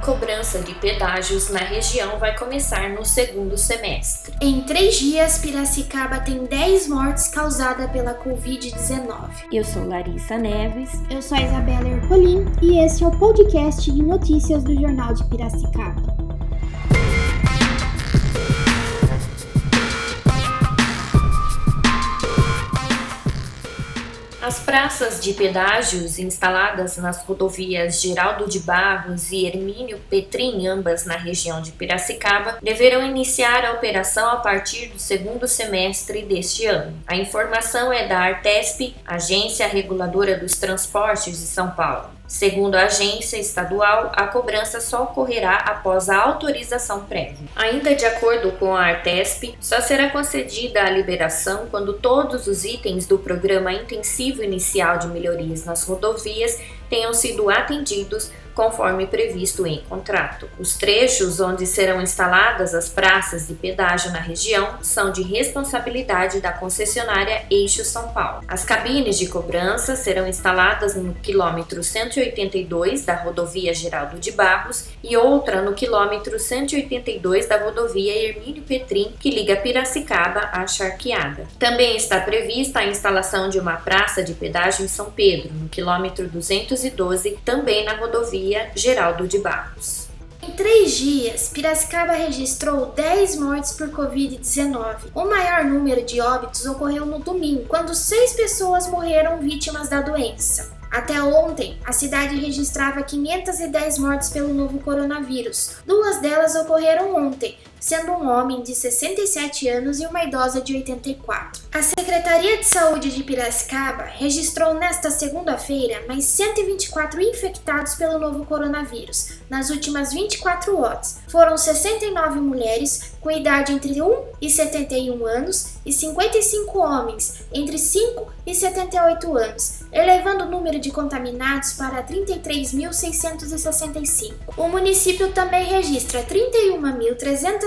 cobrança de pedágios na região vai começar no segundo semestre. Em três dias, Piracicaba tem 10 mortes causadas pela Covid-19. Eu sou Larissa Neves. Eu sou a Isabela Ercolim e esse é o podcast de notícias do Jornal de Piracicaba. As praças de pedágios instaladas nas rodovias Geraldo de Barros e Hermínio Petrim, ambas na região de Piracicaba, deverão iniciar a operação a partir do segundo semestre deste ano. A informação é da Artesp, Agência Reguladora dos Transportes de São Paulo. Segundo a agência estadual, a cobrança só ocorrerá após a autorização prévia. Ainda de acordo com a Artesp, só será concedida a liberação quando todos os itens do Programa Intensivo Inicial de Melhorias nas Rodovias tenham sido atendidos conforme previsto em contrato. Os trechos onde serão instaladas as praças de pedágio na região são de responsabilidade da concessionária Eixo São Paulo. As cabines de cobrança serão instaladas no quilômetro 182 da rodovia Geraldo de Barros e outra no quilômetro 182 da rodovia Hermínio Petrim, que liga Piracicaba à Charqueada. Também está prevista a instalação de uma praça de pedágio em São Pedro, no quilômetro 212, também na rodovia Geraldo de Barros. Em três dias, Piracicaba registrou 10 mortes por Covid-19. O maior número de óbitos ocorreu no domingo, quando seis pessoas morreram vítimas da doença. Até ontem, a cidade registrava 510 mortes pelo novo coronavírus. Duas delas ocorreram ontem, sendo um homem de 67 anos e uma idosa de 84. A Secretaria de Saúde de Piracicaba registrou nesta segunda-feira mais 124 infectados pelo novo coronavírus nas últimas 24 horas. Foram 69 mulheres com idade entre 1 e 71 anos e 55 homens entre 5 e 78 anos, elevando o número de contaminados para 33.665. O município também registra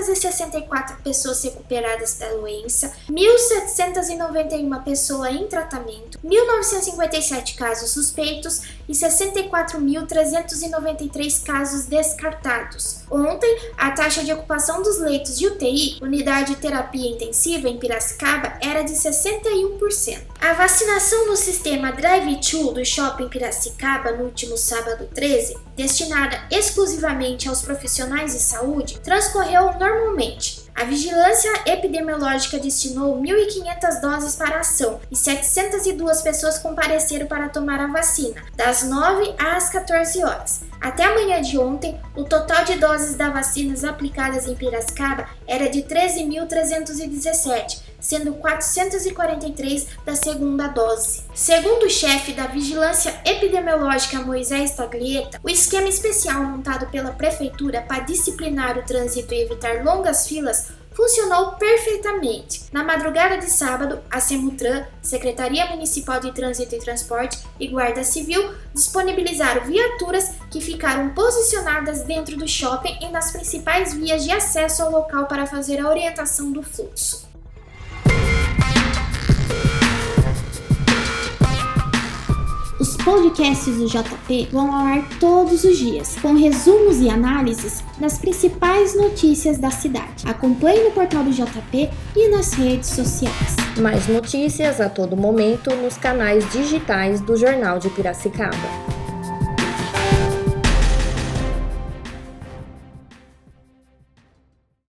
31.364 pessoas recuperadas da doença, 1.791 pessoas em tratamento, 1.957 casos suspeitos e 64.393 casos descartados. Ontem, a taxa de ocupação dos leitos de UTI, unidade de terapia intensiva em Piracicaba, era de 61%. A vacinação no sistema Drive-Thru do Shopping Piracicaba no último sábado 13, destinada exclusivamente aos profissionais de saúde, transcorreu normalmente. A vigilância epidemiológica destinou 1.500 doses para a ação e 702 pessoas compareceram para tomar a vacina, das 9 às 14 horas. Até a manhã de ontem, o total de doses da vacinas aplicadas em Piracicaba era de 13.317, sendo 443 da segunda dose. Segundo o chefe da Vigilância Epidemiológica Moisés Taglieta, o esquema especial montado pela prefeitura para disciplinar o trânsito e evitar longas filas funcionou perfeitamente. Na madrugada de sábado, a Semutran, Secretaria Municipal de Trânsito e Transporte e Guarda Civil disponibilizaram viaturas que ficaram posicionadas dentro do shopping e nas principais vias de acesso ao local para fazer a orientação do fluxo. Podcasts do JP vão ao ar todos os dias, com resumos e análises das principais notícias da cidade. Acompanhe no portal do JP e nas redes sociais. Mais notícias a todo momento nos canais digitais do Jornal de Piracicaba.